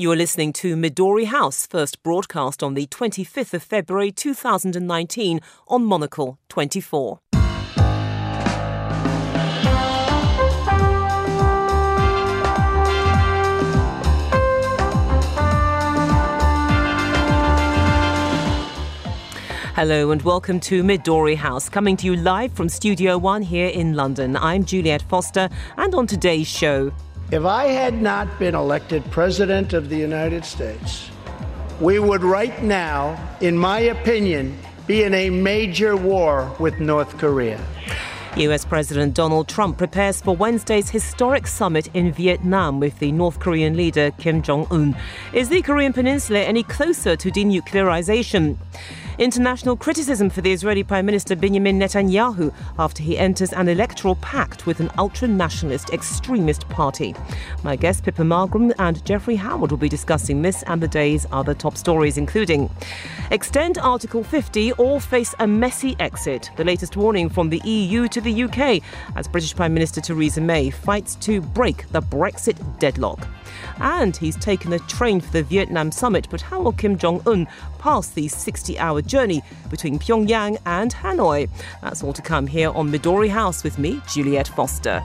You are listening to Midori House, first broadcast on the 25th of February 2019 on Monocle 24. Hello and welcome to Midori House, coming to you live from Studio One here in London. I'm Juliette Foster, and on today's show. If I had not been elected President of the United States, we would right now, in my opinion, be in a major war with North Korea. US President Donald Trump prepares for Wednesday's historic summit in Vietnam with the North Korean leader Kim Jong un. Is the Korean Peninsula any closer to denuclearization? International criticism for the Israeli Prime Minister Benjamin Netanyahu after he enters an electoral pact with an ultra nationalist extremist party. My guests Pippa Malmgren and Jeffrey Howard will be discussing this and the day's other top stories, including extend Article 50 or face a messy exit. The latest warning from the EU to the UK as British Prime Minister Theresa May fights to break the Brexit deadlock. And he's taken a train for the Vietnam summit, but how will Kim Jong un pass the 60 hour journey between Pyongyang and Hanoi? That's all to come here on Midori House with me, Juliette Foster.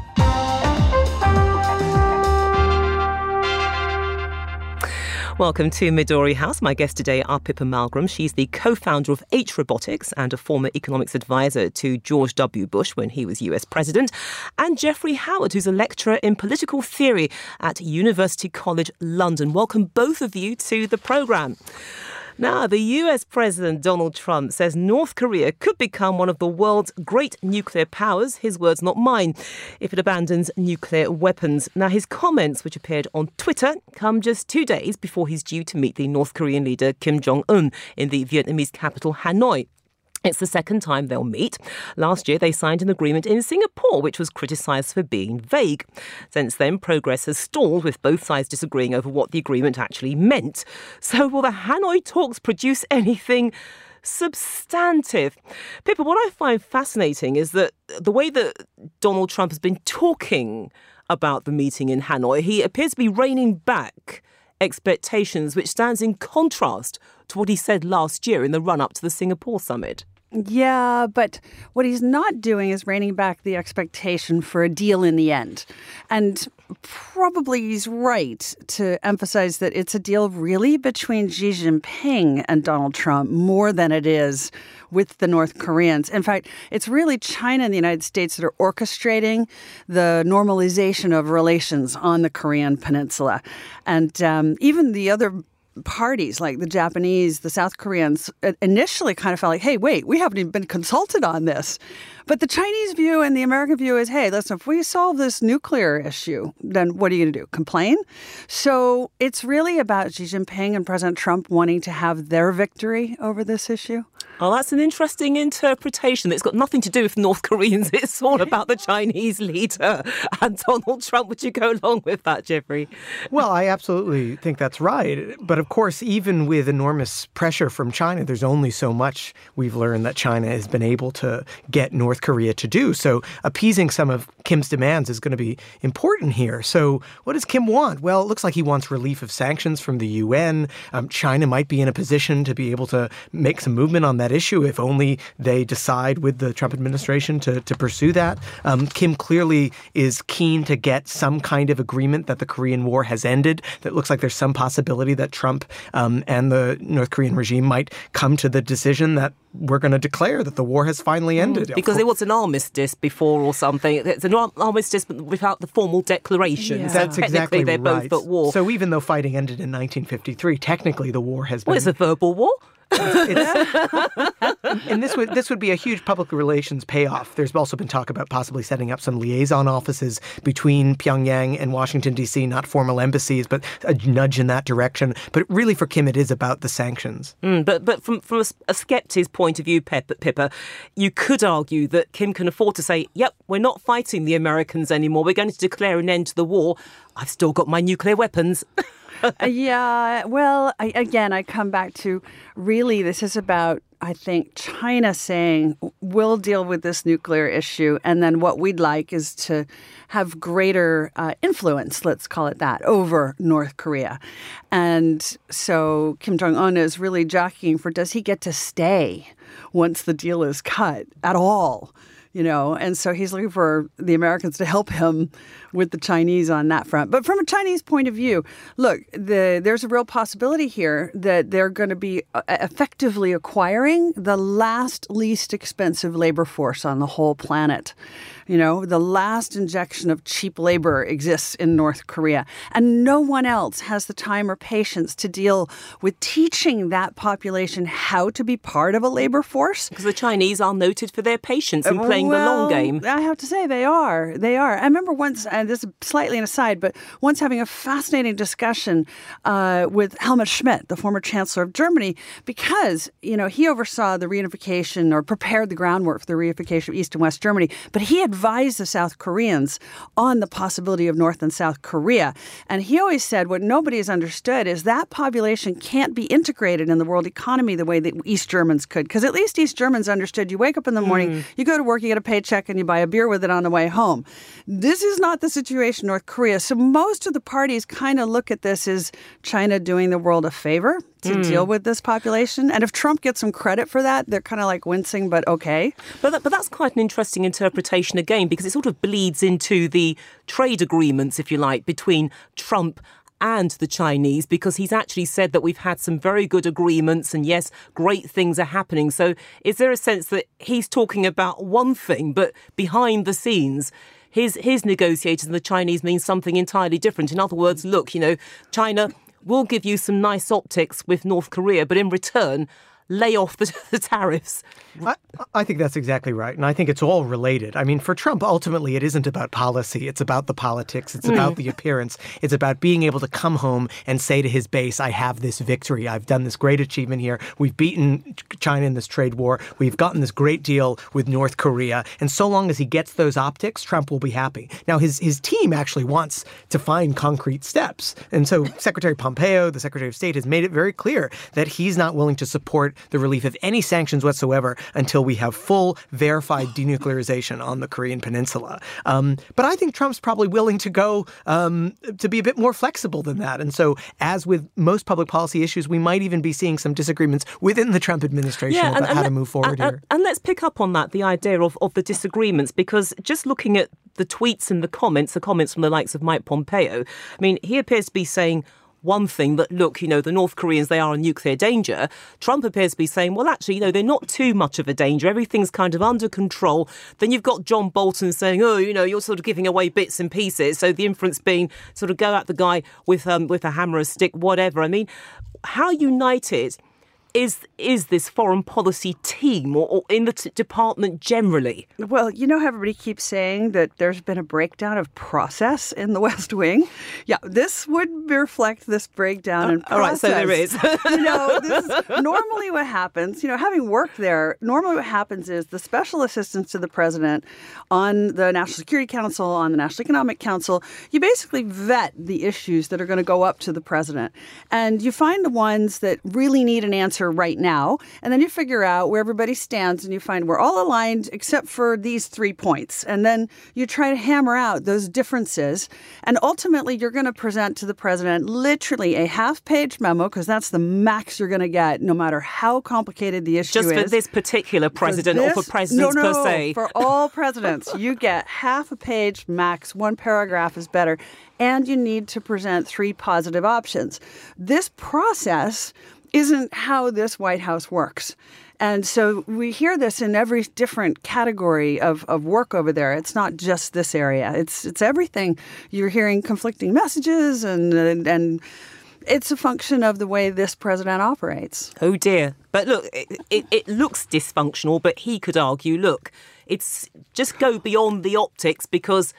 Welcome to Midori House. My guest today are Pippa Malmgren. She's the co-founder of H Robotics and a former economics advisor to George W. Bush when he was US president, and Jeffrey Howard, who's a lecturer in political theory at University College London. Welcome both of you to the program. Now, the US President Donald Trump says North Korea could become one of the world's great nuclear powers, his words, not mine, if it abandons nuclear weapons. Now, his comments, which appeared on Twitter, come just two days before he's due to meet the North Korean leader Kim Jong un in the Vietnamese capital, Hanoi. It's the second time they'll meet. Last year, they signed an agreement in Singapore, which was criticised for being vague. Since then, progress has stalled, with both sides disagreeing over what the agreement actually meant. So, will the Hanoi talks produce anything? substantive. Pippa, what I find fascinating is that the way that Donald Trump has been talking about the meeting in Hanoi, he appears to be reining back expectations, which stands in contrast to what he said last year in the run up to the Singapore summit. Yeah, but what he's not doing is reining back the expectation for a deal in the end. And probably he's right to emphasize that it's a deal really between Xi Jinping and Donald Trump more than it is with the North Koreans. In fact, it's really China and the United States that are orchestrating the normalization of relations on the Korean peninsula. And um, even the other parties like the Japanese, the South Koreans uh, initially kind of felt like, hey, wait, we haven't even been consulted on this. But the Chinese view and the American view is, hey, listen, if we solve this nuclear issue, then what are you going to do? Complain? So it's really about Xi Jinping and President Trump wanting to have their victory over this issue. Oh, that's an interesting interpretation. It's got nothing to do with North Koreans. It's all about the Chinese leader and Donald Trump. Would you go along with that, Jeffrey? Well, I absolutely think that's right. But of course, even with enormous pressure from China, there's only so much we've learned that China has been able to get North Korea to do. So appeasing some of Kim's demands is going to be important here. So what does Kim want? Well, it looks like he wants relief of sanctions from the UN. Um, China might be in a position to be able to make some movement on that that issue if only they decide with the Trump administration to, to pursue that. Um, Kim clearly is keen to get some kind of agreement that the Korean War has ended. That looks like there's some possibility that Trump um, and the North Korean regime might come to the decision that we're going to declare that the war has finally mm. ended. Mm, because it was an armistice before or something. It's an armistice without the formal declaration. Yeah. So That's exactly they're right. both at war. So even though fighting ended in 1953, technically the war has been. Well, it's a verbal war. and this would this would be a huge public relations payoff. There's also been talk about possibly setting up some liaison offices between Pyongyang and Washington D.C., not formal embassies, but a nudge in that direction. But really, for Kim, it is about the sanctions. Mm, but but from from a, a skeptic's point of view, Pippa, you could argue that Kim can afford to say, "Yep, we're not fighting the Americans anymore. We're going to declare an end to the war. I've still got my nuclear weapons." Yeah. Well, I, again, I come back to really this is about I think, China saying, we'll deal with this nuclear issue. And then what we'd like is to have greater uh, influence, let's call it that, over North Korea. And so Kim Jong un is really jockeying for does he get to stay once the deal is cut at all? You know, and so he's looking for the Americans to help him with the Chinese on that front. But from a Chinese point of view, look, the, there's a real possibility here that they're going to be uh, effectively acquiring the last least expensive labor force on the whole planet. You know, the last injection of cheap labor exists in North Korea, and no one else has the time or patience to deal with teaching that population how to be part of a labor force. Because the Chinese are noted for their patience in playing well, the long game. I have to say, they are. They are. I remember once, and this is slightly an aside, but once having a fascinating discussion uh, with Helmut Schmidt, the former Chancellor of Germany, because, you know, he oversaw the reunification or prepared the groundwork for the reunification of East and West Germany, but he had advise the South Koreans on the possibility of North and South Korea. And he always said what nobody has understood is that population can't be integrated in the world economy the way that East Germans could. Because at least East Germans understood you wake up in the morning, mm. you go to work, you get a paycheck, and you buy a beer with it on the way home. This is not the situation in North Korea. So most of the parties kind of look at this as China doing the world a favor to mm. deal with this population. And if Trump gets some credit for that, they're kind of like wincing, but okay. But, that, but that's quite an interesting interpretation again, because it sort of bleeds into the trade agreements, if you like, between Trump and the Chinese because he's actually said that we've had some very good agreements and yes, great things are happening. So is there a sense that he's talking about one thing, but behind the scenes, his his negotiators and the Chinese mean something entirely different? In other words, look, you know, China we'll give you some nice optics with North Korea, but in return, lay off the, the tariffs. I, I, think that's exactly right. And I think it's all related. I mean, for Trump, ultimately, it isn't about policy. It's about the politics. It's about mm. the appearance. It's about being able to come home and say to his base, I have this victory. I've done this great achievement here. We've beaten China in this trade war. We've gotten this great deal with North Korea. And so long as he gets those optics, Trump will be happy. Now, his, his team actually wants to find concrete steps. And so Secretary Pompeo, the Secretary of State, has made it very clear that he's not willing to support the relief of any sanctions whatsoever until we have full verified denuclearization on the Korean Peninsula. Um, but I think Trump's probably willing to go um, to be a bit more flexible than that. And so, as with most public policy issues, we might even be seeing some disagreements within the Trump administration yeah, about and, and how let, to move forward and, here. And let's pick up on that, the idea of, of the disagreements, because just looking at the tweets and the comments, the comments from the likes of Mike Pompeo, I mean, he appears to be saying, one thing that, look, you know, the North Koreans, they are a nuclear danger. Trump appears to be saying, well, actually, you know, they're not too much of a danger. Everything's kind of under control. Then you've got John Bolton saying, oh, you know, you're sort of giving away bits and pieces. So the inference being sort of go at the guy with, um, with a hammer, a stick, whatever. I mean, how united is is this foreign policy team or, or in the t- department generally? Well, you know how everybody keeps saying that there's been a breakdown of process in the West Wing. Yeah, this would reflect this breakdown uh, in process. All right, so there is. you know, this is normally what happens. You know, having worked there, normally what happens is the special assistants to the president on the National Security Council, on the National Economic Council, you basically vet the issues that are going to go up to the president, and you find the ones that really need an answer right now. And then you figure out where everybody stands and you find we're all aligned except for these three points. And then you try to hammer out those differences. And ultimately, you're going to present to the president literally a half page memo because that's the max you're going to get no matter how complicated the issue Just is. Just for this particular president this, or for presidents no, no, per se? For all presidents, you get half a page max. One paragraph is better and you need to present three positive options. This process isn't how this White House works. And so we hear this in every different category of, of work over there. It's not just this area. It's it's everything. You're hearing conflicting messages and and, and it's a function of the way this president operates. Oh dear. But look, it, it, it looks dysfunctional, but he could argue, look, it's just go beyond the optics because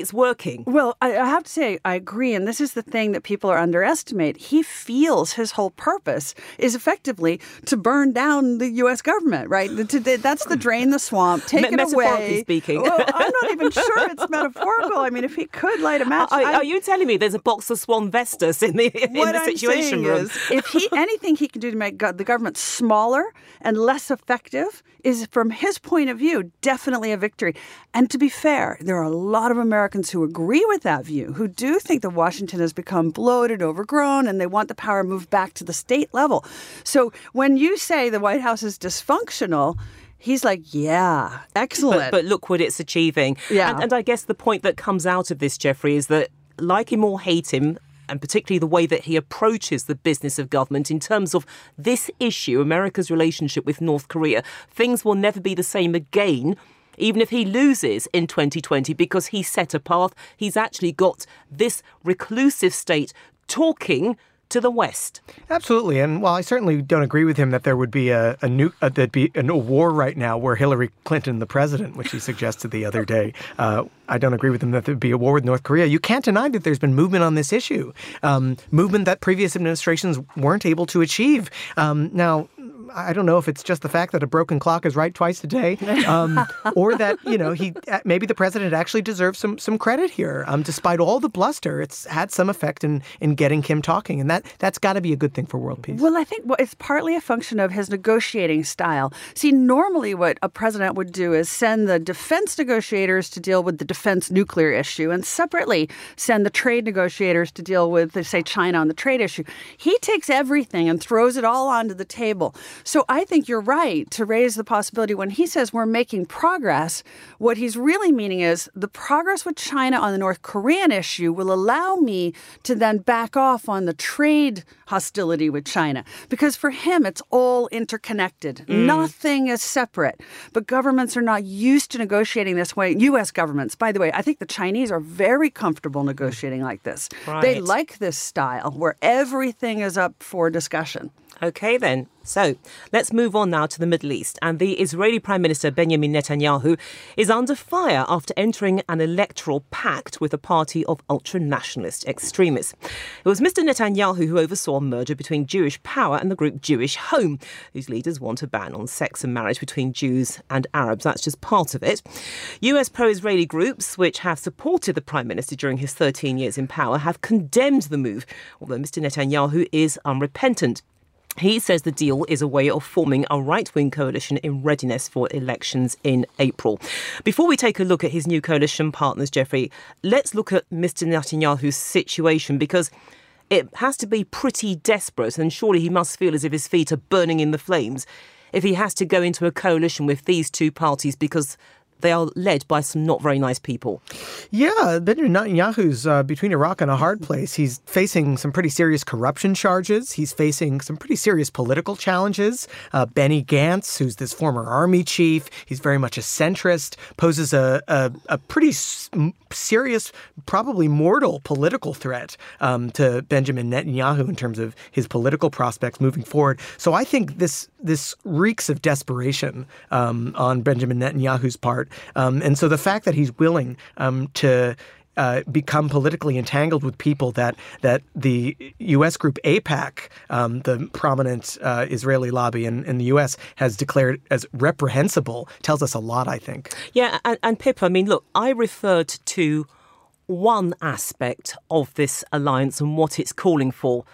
it's working. Well, I, I have to say, I agree. And this is the thing that people are underestimate. He feels his whole purpose is effectively to burn down the U.S. government, right? That's the drain the swamp, take Me- it away. metaphorically speaking. Well, I'm not even sure it's metaphorical. I mean, if he could light a match, Are, I- are you telling me there's a box of Swan Vestas in the in what the I'm situation saying room? is, if he anything he can do to make go- the government smaller and less effective is, from his point of view, definitely a victory. And to be fair, there are a lot of Americans who agree with that view, who do think that Washington has become bloated, overgrown, and they want the power moved back to the state level. So when you say the White House is dysfunctional. He's like, yeah, excellent. But, but look what it's achieving. Yeah. And, and I guess the point that comes out of this, Jeffrey, is that like him or hate him, and particularly the way that he approaches the business of government in terms of this issue, America's relationship with North Korea, things will never be the same again. Even if he loses in 2020, because he set a path, he's actually got this reclusive state talking to the West. Absolutely, and while I certainly don't agree with him that there would be a, a new uh, that be a war right now where Hillary Clinton the president, which he suggested the other day, uh, I don't agree with him that there would be a war with North Korea. You can't deny that there's been movement on this issue, um, movement that previous administrations weren't able to achieve. Um, now. I don't know if it's just the fact that a broken clock is right twice a day, um, or that you know he uh, maybe the president actually deserves some some credit here. Um, despite all the bluster, it's had some effect in in getting Kim talking, and that that's got to be a good thing for world peace. Well, I think it's partly a function of his negotiating style. See, normally what a president would do is send the defense negotiators to deal with the defense nuclear issue and separately send the trade negotiators to deal with, say, China on the trade issue. He takes everything and throws it all onto the table. So I think you're right to raise the possibility when he says we're making progress, what he's really meaning is the progress with China on the North Korean issue will allow me to then back off on the trade hostility with China. Because for him, it's all interconnected. Mm. Nothing is separate. But governments are not used to negotiating this way. U.S. governments, by the way, I think the Chinese are very comfortable negotiating like this. They like this style where everything is up for discussion. Okay, then. So let's move on now to the Middle East. And the Israeli Prime Minister Benjamin Netanyahu is under fire after entering an electoral pact with a party of ultra nationalist extremists. It was Mr. Netanyahu who oversaw a merger between Jewish Power and the group Jewish Home, whose leaders want a ban on sex and marriage between Jews and Arabs. That's just part of it. US pro Israeli groups, which have supported the Prime Minister during his 13 years in power, have condemned the move, although Mr. Netanyahu is unrepentant. He says the deal is a way of forming a right wing coalition in readiness for elections in April. Before we take a look at his new coalition partners, Jeffrey, let's look at Mr. Netanyahu's situation because it has to be pretty desperate, and surely he must feel as if his feet are burning in the flames if he has to go into a coalition with these two parties because they are led by some not very nice people. Yeah, Benjamin Netanyahu's uh, between a rock and a hard place. He's facing some pretty serious corruption charges. He's facing some pretty serious political challenges. Uh, Benny Gantz, who's this former army chief, he's very much a centrist, poses a, a, a pretty s- serious, probably mortal political threat um, to Benjamin Netanyahu in terms of his political prospects moving forward. So I think this this reeks of desperation um, on Benjamin Netanyahu's part. Um, and so the fact that he's willing um, to uh, become politically entangled with people that that the U.S. group AIPAC, um, the prominent uh, Israeli lobby in, in the U.S., has declared as reprehensible, tells us a lot. I think. Yeah, and, and Pip, I mean, look, I referred to one aspect of this alliance and what it's calling for.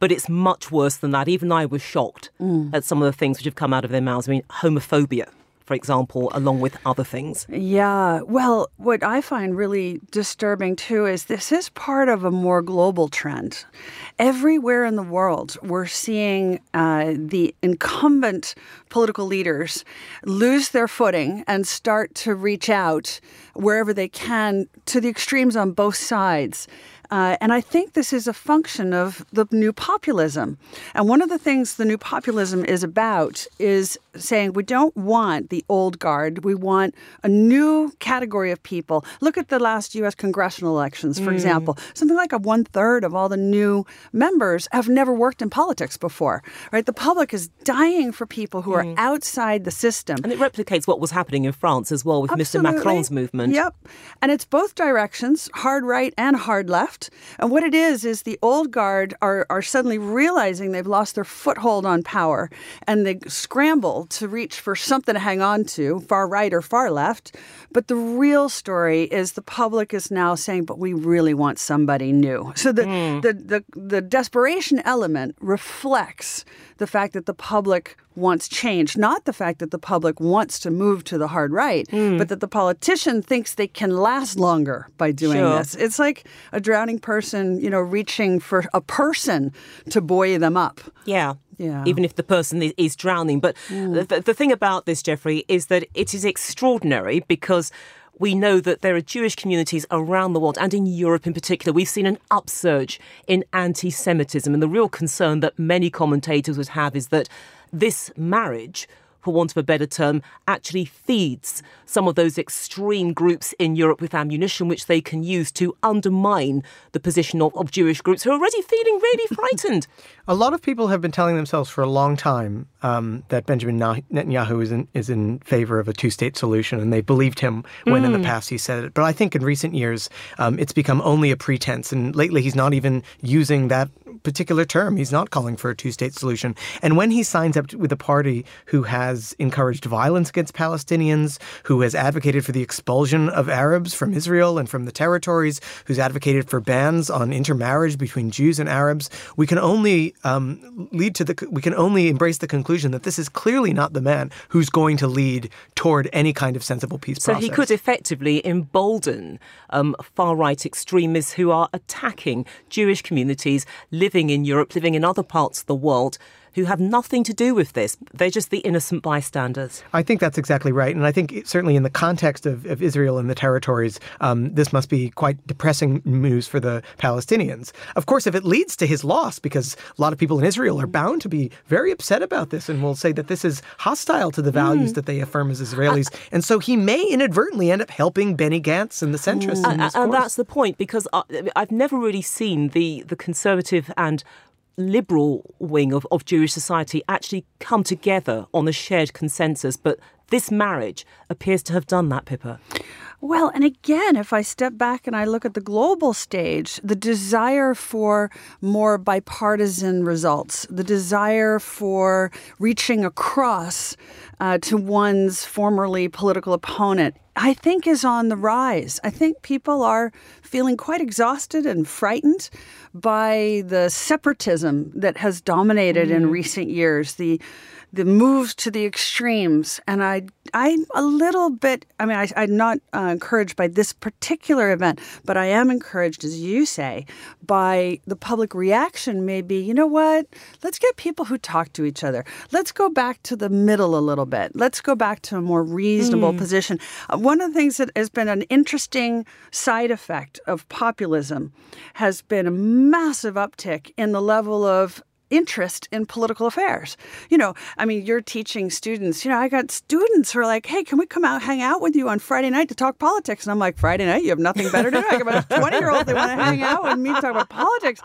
But it's much worse than that. Even I was shocked at some of the things which have come out of their mouths. I mean, homophobia, for example, along with other things. Yeah. Well, what I find really disturbing too is this is part of a more global trend. Everywhere in the world, we're seeing uh, the incumbent political leaders lose their footing and start to reach out wherever they can to the extremes on both sides. Uh, and I think this is a function of the new populism. And one of the things the new populism is about is saying we don't want the old guard. We want a new category of people. Look at the last U.S. congressional elections, for mm. example. Something like a one third of all the new members have never worked in politics before, right? The public is dying for people who mm. are outside the system. And it replicates what was happening in France as well with Absolutely. Mr. Macron's movement. Yep. And it's both directions, hard right and hard left. And what it is, is the old guard are, are suddenly realizing they've lost their foothold on power and they scramble to reach for something to hang on to, far right or far left. But the real story is the public is now saying, but we really want somebody new. So the, mm. the, the, the desperation element reflects the fact that the public wants change, not the fact that the public wants to move to the hard right, mm. but that the politician thinks they can last longer by doing sure. this. It's like a drowning person, you know, reaching for a person to buoy them up. Yeah. Yeah. Even if the person is, drowning. But mm. the, the thing about this, Jeffrey, is that it is extraordinary because we know that there are Jewish communities around the world and in Europe in particular. We've seen an upsurge in anti Semitism. And the real concern that many commentators would have is that this marriage for want of a better term, actually feeds some of those extreme groups in Europe with ammunition which they can use to undermine the position of, of Jewish groups who are already feeling really frightened. a lot of people have been telling themselves for a long time um, that Benjamin Netanyahu is in, is in favor of a two state solution, and they believed him when mm. in the mm. past he said it. But I think in recent years, um, it's become only a pretense, and lately he's not even using that particular term. He's not calling for a two state solution. And when he signs up with a party who has encouraged violence against Palestinians, who has advocated for the expulsion of Arabs from Israel and from the territories, who's advocated for bans on intermarriage between Jews and Arabs, we can only um, lead to the we can only embrace the conclusion that this is clearly not the man who's going to lead toward any kind of sensible peace so process. So he could effectively embolden um, far right extremists who are attacking Jewish communities living living in Europe, living in other parts of the world who have nothing to do with this. They're just the innocent bystanders. I think that's exactly right. And I think certainly in the context of, of Israel and the territories, um, this must be quite depressing news for the Palestinians. Of course, if it leads to his loss, because a lot of people in Israel are bound to be very upset about this and will say that this is hostile to the values mm. that they affirm as Israelis. Uh, and so he may inadvertently end up helping Benny Gantz and the centrists. Mm. and that's the point, because I, I've never really seen the, the conservative and liberal wing of, of Jewish society actually come together on a shared consensus. But this marriage appears to have done that, Pippa. Well, and again, if I step back and I look at the global stage, the desire for more bipartisan results, the desire for reaching across uh, to one's formerly political opponent, I think is on the rise. I think people are feeling quite exhausted and frightened by the separatism that has dominated mm. in recent years. The the moves to the extremes. And I, I'm a little bit, I mean, I, am not uh, encouraged by this particular event, but I am encouraged, as you say, by the public reaction maybe, you know what, let's get people who talk to each other. Let's go back to the middle a little bit. Let's go back to a more reasonable mm. position. Uh, one of the things that has been an interesting side effect of populism has been a massive uptick in the level of interest in political affairs. You know, I mean, you're teaching students. You know, I got students who are like, "Hey, can we come out hang out with you on Friday night to talk politics?" And I'm like, "Friday night? You have nothing better to do." I got a 20 year old they want to hang out with me talk about politics.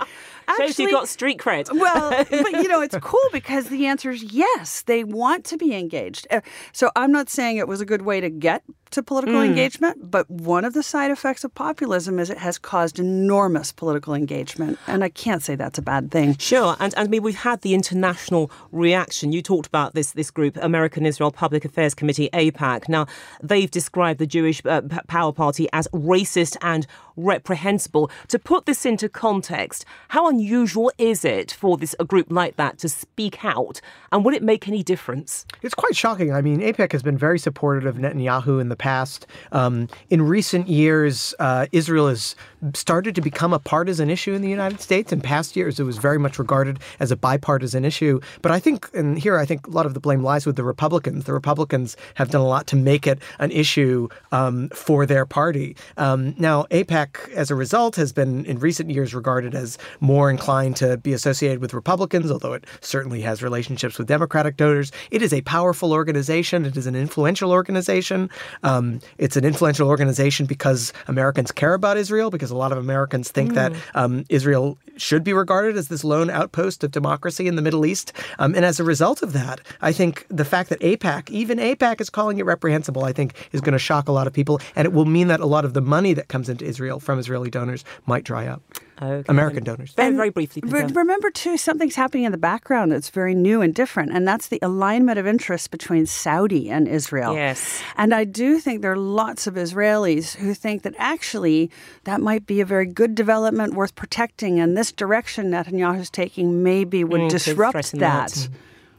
Actually, Shows you got street cred. well, but you know, it's cool because the answer is yes. They want to be engaged. Uh, so I'm not saying it was a good way to get to political mm. engagement, but one of the side effects of populism is it has caused enormous political engagement, and I can't say that's a bad thing. Sure, and, and I mean we've had the international reaction. You talked about this this group, American Israel Public Affairs Committee, AIPAC. Now they've described the Jewish uh, Power Party as racist and reprehensible. To put this into context, how unusual is it for this a group like that to speak out, and would it make any difference? It's quite shocking. I mean, AIPAC has been very supportive of Netanyahu in the past. Um, in recent years, uh, Israel has started to become a partisan issue in the United States. In past years, it was very much regarded as a bipartisan issue. But I think, and here I think a lot of the blame lies with the Republicans. The Republicans have done a lot to make it an issue um, for their party. Um, now, AIPAC AIPAC, as a result, has been in recent years regarded as more inclined to be associated with Republicans, although it certainly has relationships with Democratic donors. It is a powerful organization. It is an influential organization. Um, it's an influential organization because Americans care about Israel, because a lot of Americans think mm. that um, Israel should be regarded as this lone outpost of democracy in the Middle East. Um, and as a result of that, I think the fact that AIPAC, even AIPAC, is calling it reprehensible, I think is going to shock a lot of people. And it will mean that a lot of the money that comes into Israel from Israeli donors might dry up. Okay. American donors. Very, very briefly. remember, too, something's happening in the background that's very new and different, and that's the alignment of interests between Saudi and Israel. Yes. And I do think there are lots of Israelis who think that actually that might be a very good development worth protecting, and this direction Netanyahu's taking maybe would mm, disrupt that. that.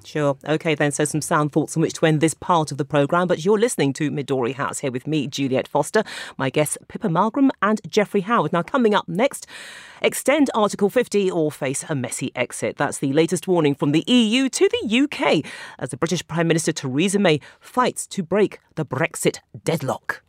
Sure. Okay, then. So, some sound thoughts on which to end this part of the programme. But you're listening to Midori House here with me, Juliette Foster, my guests, Pippa Malmgren and Jeffrey Howard. Now, coming up next, extend Article 50 or face a messy exit. That's the latest warning from the EU to the UK as the British Prime Minister Theresa May fights to break the Brexit deadlock.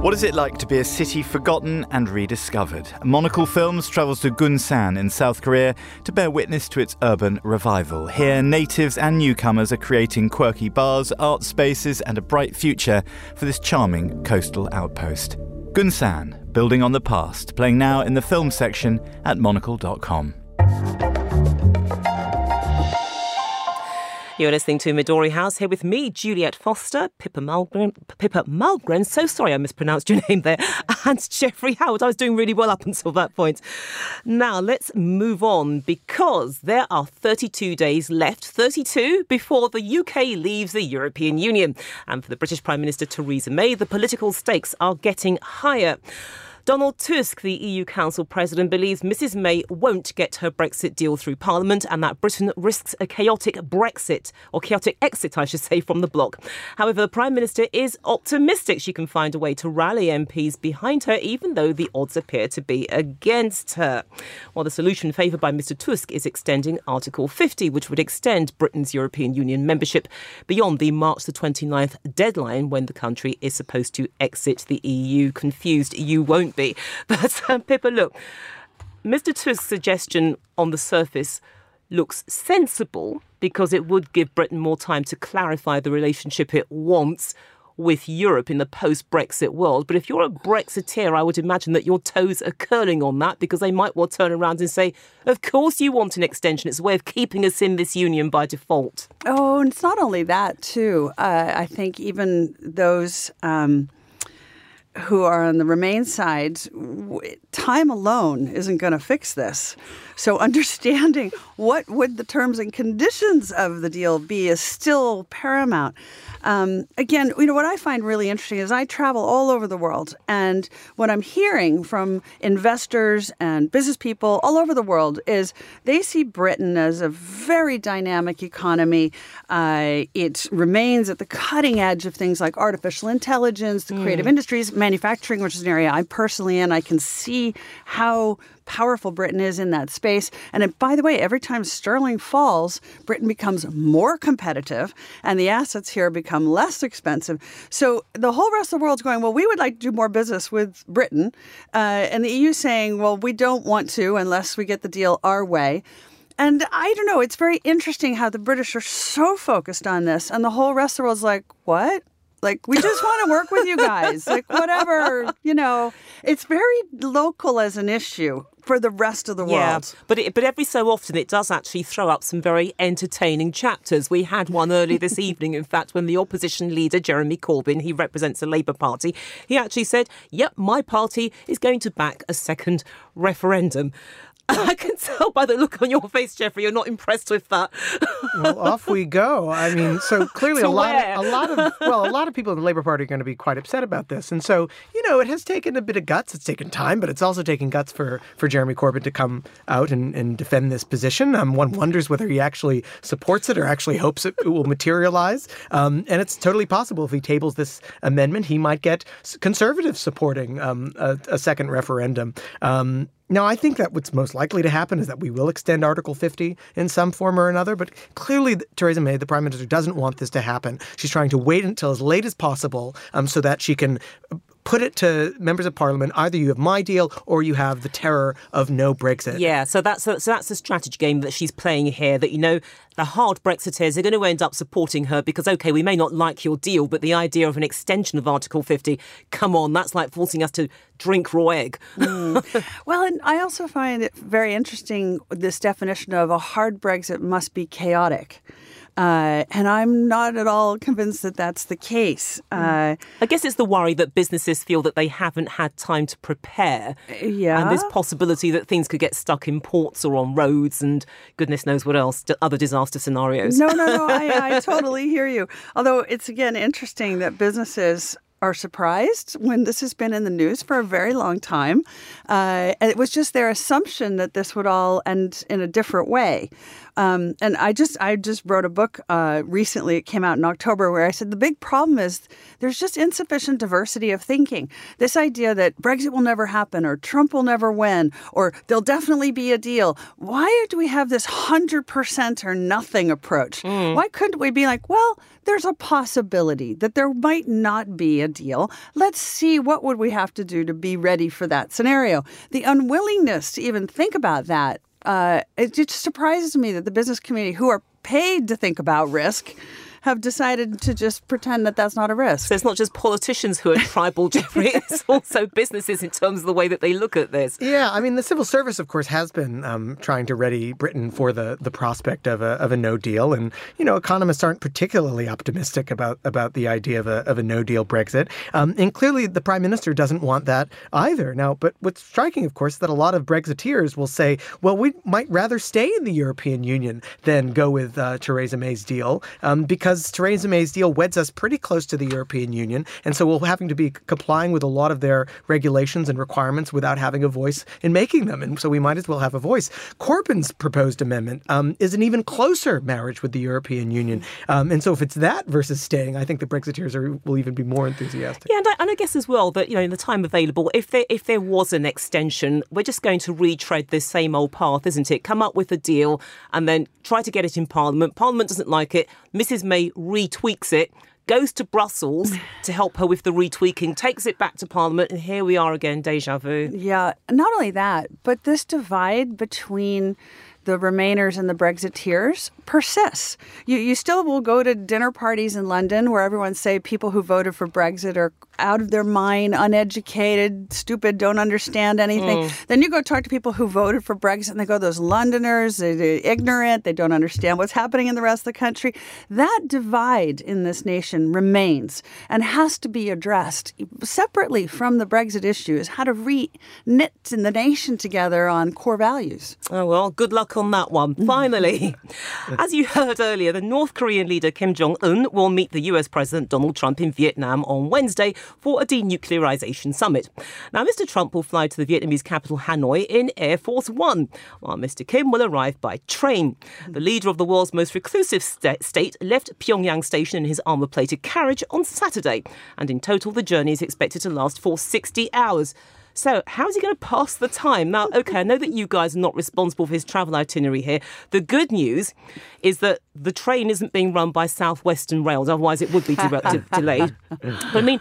What is it like to be a city forgotten and rediscovered? Monocle Films travels to Gunsan in South Korea to bear witness to its urban revival. Here, natives and newcomers are creating quirky bars, art spaces, and a bright future for this charming coastal outpost. Gunsan, building on the past, playing now in the film section at monocle.com. You're listening to Midori House here with me, Juliette Foster, Pippa Malmgren, Pippa Malmgren. So sorry I mispronounced your name there, and Jeffrey Howard. I was doing really well up until that point. Now let's move on because there are 32 days left, 32 before the UK leaves the European Union, and for the British Prime Minister Theresa May, the political stakes are getting higher. Donald Tusk, the EU Council President, believes Mrs May won't get her Brexit deal through Parliament and that Britain risks a chaotic Brexit, or chaotic exit, I should say, from the bloc. However, the Prime Minister is optimistic she can find a way to rally MPs behind her, even though the odds appear to be against her. While the solution favoured by Mr Tusk is extending Article 50, which would extend Britain's European Union membership beyond the March the 29th deadline when the country is supposed to exit the EU. Confused you won't be. But um, Pippa, look, Mr. Tusk's suggestion on the surface looks sensible because it would give Britain more time to clarify the relationship it wants with Europe in the post Brexit world. But if you're a Brexiteer, I would imagine that your toes are curling on that because they might well turn around and say, Of course you want an extension. It's a way of keeping us in this union by default. Oh, and it's not only that, too. Uh, I think even those. Um, who are on the Remain side, time alone isn't going to fix this. So understanding what would the terms and conditions of the deal be is still paramount. Um, again, you know, what I find really interesting is I travel all over the world, and what I'm hearing from investors and business people all over the world is they see Britain as a very dynamic economy. Uh, it remains at the cutting edge of things like artificial intelligence, the creative mm. industries, manufacturing, which is an area I'm personally in. I can see how powerful Britain is in that space. And by the way, every time sterling falls, Britain becomes more competitive and the assets here become less expensive. So the whole rest of the world's going, well, we would like to do more business with Britain. Uh, and the EU saying, well, we don't want to unless we get the deal our way. And I don't know, it's very interesting how the British are so focused on this, and the whole rest of the world's like, what? Like, we just want to work with you guys. Like, whatever, you know, it's very local as an issue for the rest of the world. Yeah, but it, but every so often it does actually throw up some very entertaining chapters. We had one early this evening, in fact, when the opposition leader Jeremy Corbyn, he represents the Labour Party, he actually said, "Yep, my party is going to back a second referendum." I can tell by the look on your face, Jeffrey, you're not impressed with that. well, off we go. I mean, so clearly a lot, of, a lot of well, a lot of people in the Labour Party are going to be quite upset about this, and so you know, it has taken a bit of guts. It's taken time, but it's also taken guts for for Jeremy Corbyn to come out and, and defend this position. Um, one wonders whether he actually supports it or actually hopes it, it will materialize. Um, and it's totally possible if he tables this amendment, he might get conservatives supporting um, a, a, second referendum. Um, now, I think that what's most likely to happen is that we will extend Article 50 in some form or another, but clearly Theresa May, the Prime Minister, doesn't want this to happen. She's trying to wait until as late as possible um, so that she can put it to members of parliament either you have my deal or you have the terror of no Brexit. Yeah, so that's so that's the strategy game that she's playing here. That you know the hard Brexiteers are going to end up supporting her because okay, we may not like your deal, but the idea of an extension of Article 50, come on, that's like forcing us to drink raw egg. mm. Well, and I also find it very interesting this definition of a hard Brexit must be chaotic. Uh, and I'm not at all convinced that that's the case. Uh, I guess it's the worry that businesses feel that they haven't had time to prepare. Yeah. And this possibility that things could get stuck in ports or on roads and goodness knows what else, other disaster scenarios. No, no, no. I, I totally hear you. Although it's again interesting that businesses are surprised when this has been in the news for a very long time. Uh, and it was just their assumption that this would all end in a different way. Um, and I just I just wrote a book uh, recently. It came out in October where I said the big problem is there's just insufficient diversity of thinking. This idea that Brexit will never happen or Trump will never win or there'll definitely be a deal. Why do we have this hundred percent or nothing approach? Mm. Why couldn't we be like, well, there's a possibility that there might not be a deal. Let's see what would we have to do to be ready for that scenario. The unwillingness to even think about that uh, it just surprises me that the business community, who are paid to think about risk, have decided to just pretend that that's not a risk. So it's not just politicians who are tribal, Jeffrey. It's also businesses in terms of the way that they look at this. Yeah, I mean, the civil service, of course, has been um, trying to ready Britain for the, the prospect of a, of a no deal. And, you know, economists aren't particularly optimistic about, about the idea of a, of a no deal Brexit. Um, and clearly, the prime minister doesn't want that either. Now, but what's striking, of course, is that a lot of Brexiteers will say, well, we might rather stay in the European Union than go with uh, Theresa May's deal um, because because Theresa May's deal weds us pretty close to the European Union, and so we're having to be complying with a lot of their regulations and requirements without having a voice in making them, and so we might as well have a voice. Corbyn's proposed amendment um, is an even closer marriage with the European Union, um, and so if it's that versus staying, I think the Brexiteers are, will even be more enthusiastic. Yeah, and I, and I, guess as well that you know in the time available, if there if there was an extension, we're just going to retread this same old path, isn't it? Come up with a deal and then try to get it in Parliament. Parliament doesn't like it. Mrs May retweaks it, goes to Brussels to help her with the retweaking, takes it back to Parliament, and here we are again, deja vu. Yeah, not only that, but this divide between the Remainers and the Brexiteers persists. You, you still will go to dinner parties in London where everyone say people who voted for Brexit are out of their mind, uneducated, stupid, don't understand anything. Mm. Then you go talk to people who voted for Brexit and they go, those Londoners, they're, they're ignorant, they don't understand what's happening in the rest of the country. That divide in this nation remains and has to be addressed separately from the Brexit issue is how to re-knit in the nation together on core values. Oh, well, good luck on that one. Finally, as you heard earlier, the North Korean leader Kim Jong un will meet the US President Donald Trump in Vietnam on Wednesday for a denuclearization summit. Now, Mr. Trump will fly to the Vietnamese capital Hanoi in Air Force One, while Mr. Kim will arrive by train. The leader of the world's most reclusive st- state left Pyongyang station in his armor plated carriage on Saturday, and in total, the journey is expected to last for 60 hours. So, how's he going to pass the time? Now, okay, I know that you guys are not responsible for his travel itinerary here. The good news is that the train isn't being run by Southwestern Rails, otherwise, it would be de- de- delayed. But I mean,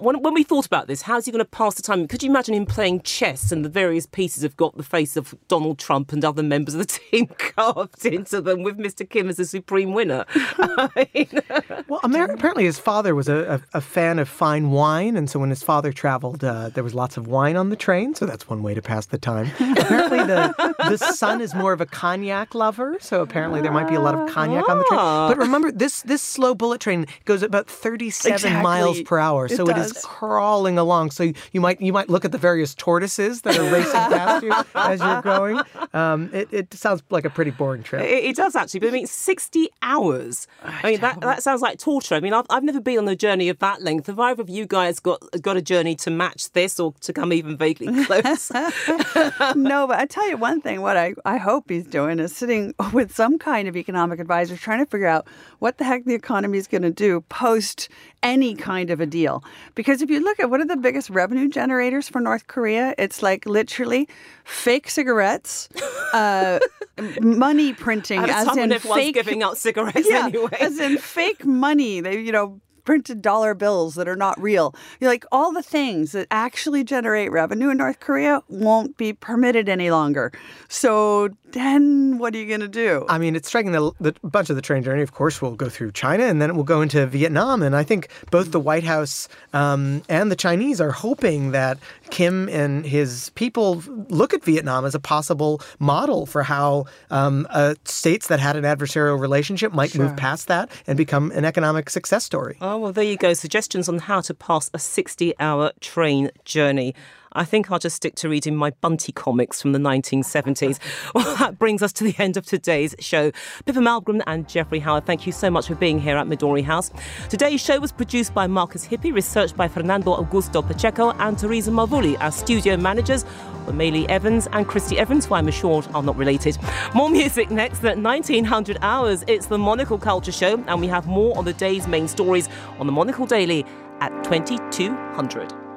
when, when we thought about this, how's he going to pass the time? Could you imagine him playing chess and the various pieces have got the face of Donald Trump and other members of the team carved into them with Mr. Kim as the supreme winner? well, apparently his father was a, a, a, fan of fine wine, and so when his father traveled, uh, there was lots of wine on the train, so that's one way to pass the time. apparently, the, the son is more of a cognac lover, so apparently there might be a lot of cognac on the train. Ah. But remember, this this slow bullet train goes about 37 exactly. miles per hour, so it, it is crawling along. So you might you might look at the various tortoises that are racing past you as you're going. Um, it, it sounds like a pretty boring trip. It, it, does actually, but I mean, 60 hours. I mean, that, that sounds like torture. I mean, I've, I've never been on a journey of that length. Have either of you guys got got a journey to match this or to come even vaguely close? no, but I tell you one thing. What I, I hope he's doing is sitting with some kind of economic advisor trying to figure out what the heck the economy is going to do post any kind of a deal. Because if you look at what are the biggest revenue generators for North Korea, it's like literally fake cigarettes, uh, money printing, as in fake giving out cigarettes yeah, anyway. as in fake money. They, you know, printed dollar bills that are not real. You're like all the things that actually generate revenue in North Korea won't be permitted any longer. So then what are you going to do? I mean, it's striking that the bunch of the train journey, of course, will go through China and then it will go into Vietnam. And I think both the White House um, and the Chinese are hoping that Kim and his people look at Vietnam as a possible model for how um, uh, states that had an adversarial relationship might sure. move past that and become an economic success story. Oh, well, there you go. Suggestions on how to pass a 60 hour train journey. I think I'll just stick to reading my Bunty comics from the 1970s. well, that brings us to the end of today's show. Pippa Malmgren and Jeffrey Howard, thank you so much for being here at Midori House. Today's show was produced by Marcus Hippi, researched by Fernando Augusto Pacheco and Teresa Marvuli. Our studio managers Maylee Evans and Christy Evans, who I'm assured are not related. More music next at 1900 hours. It's the Monocle Culture Show, and we have more on the day's main stories on the Monocle Daily at 2200.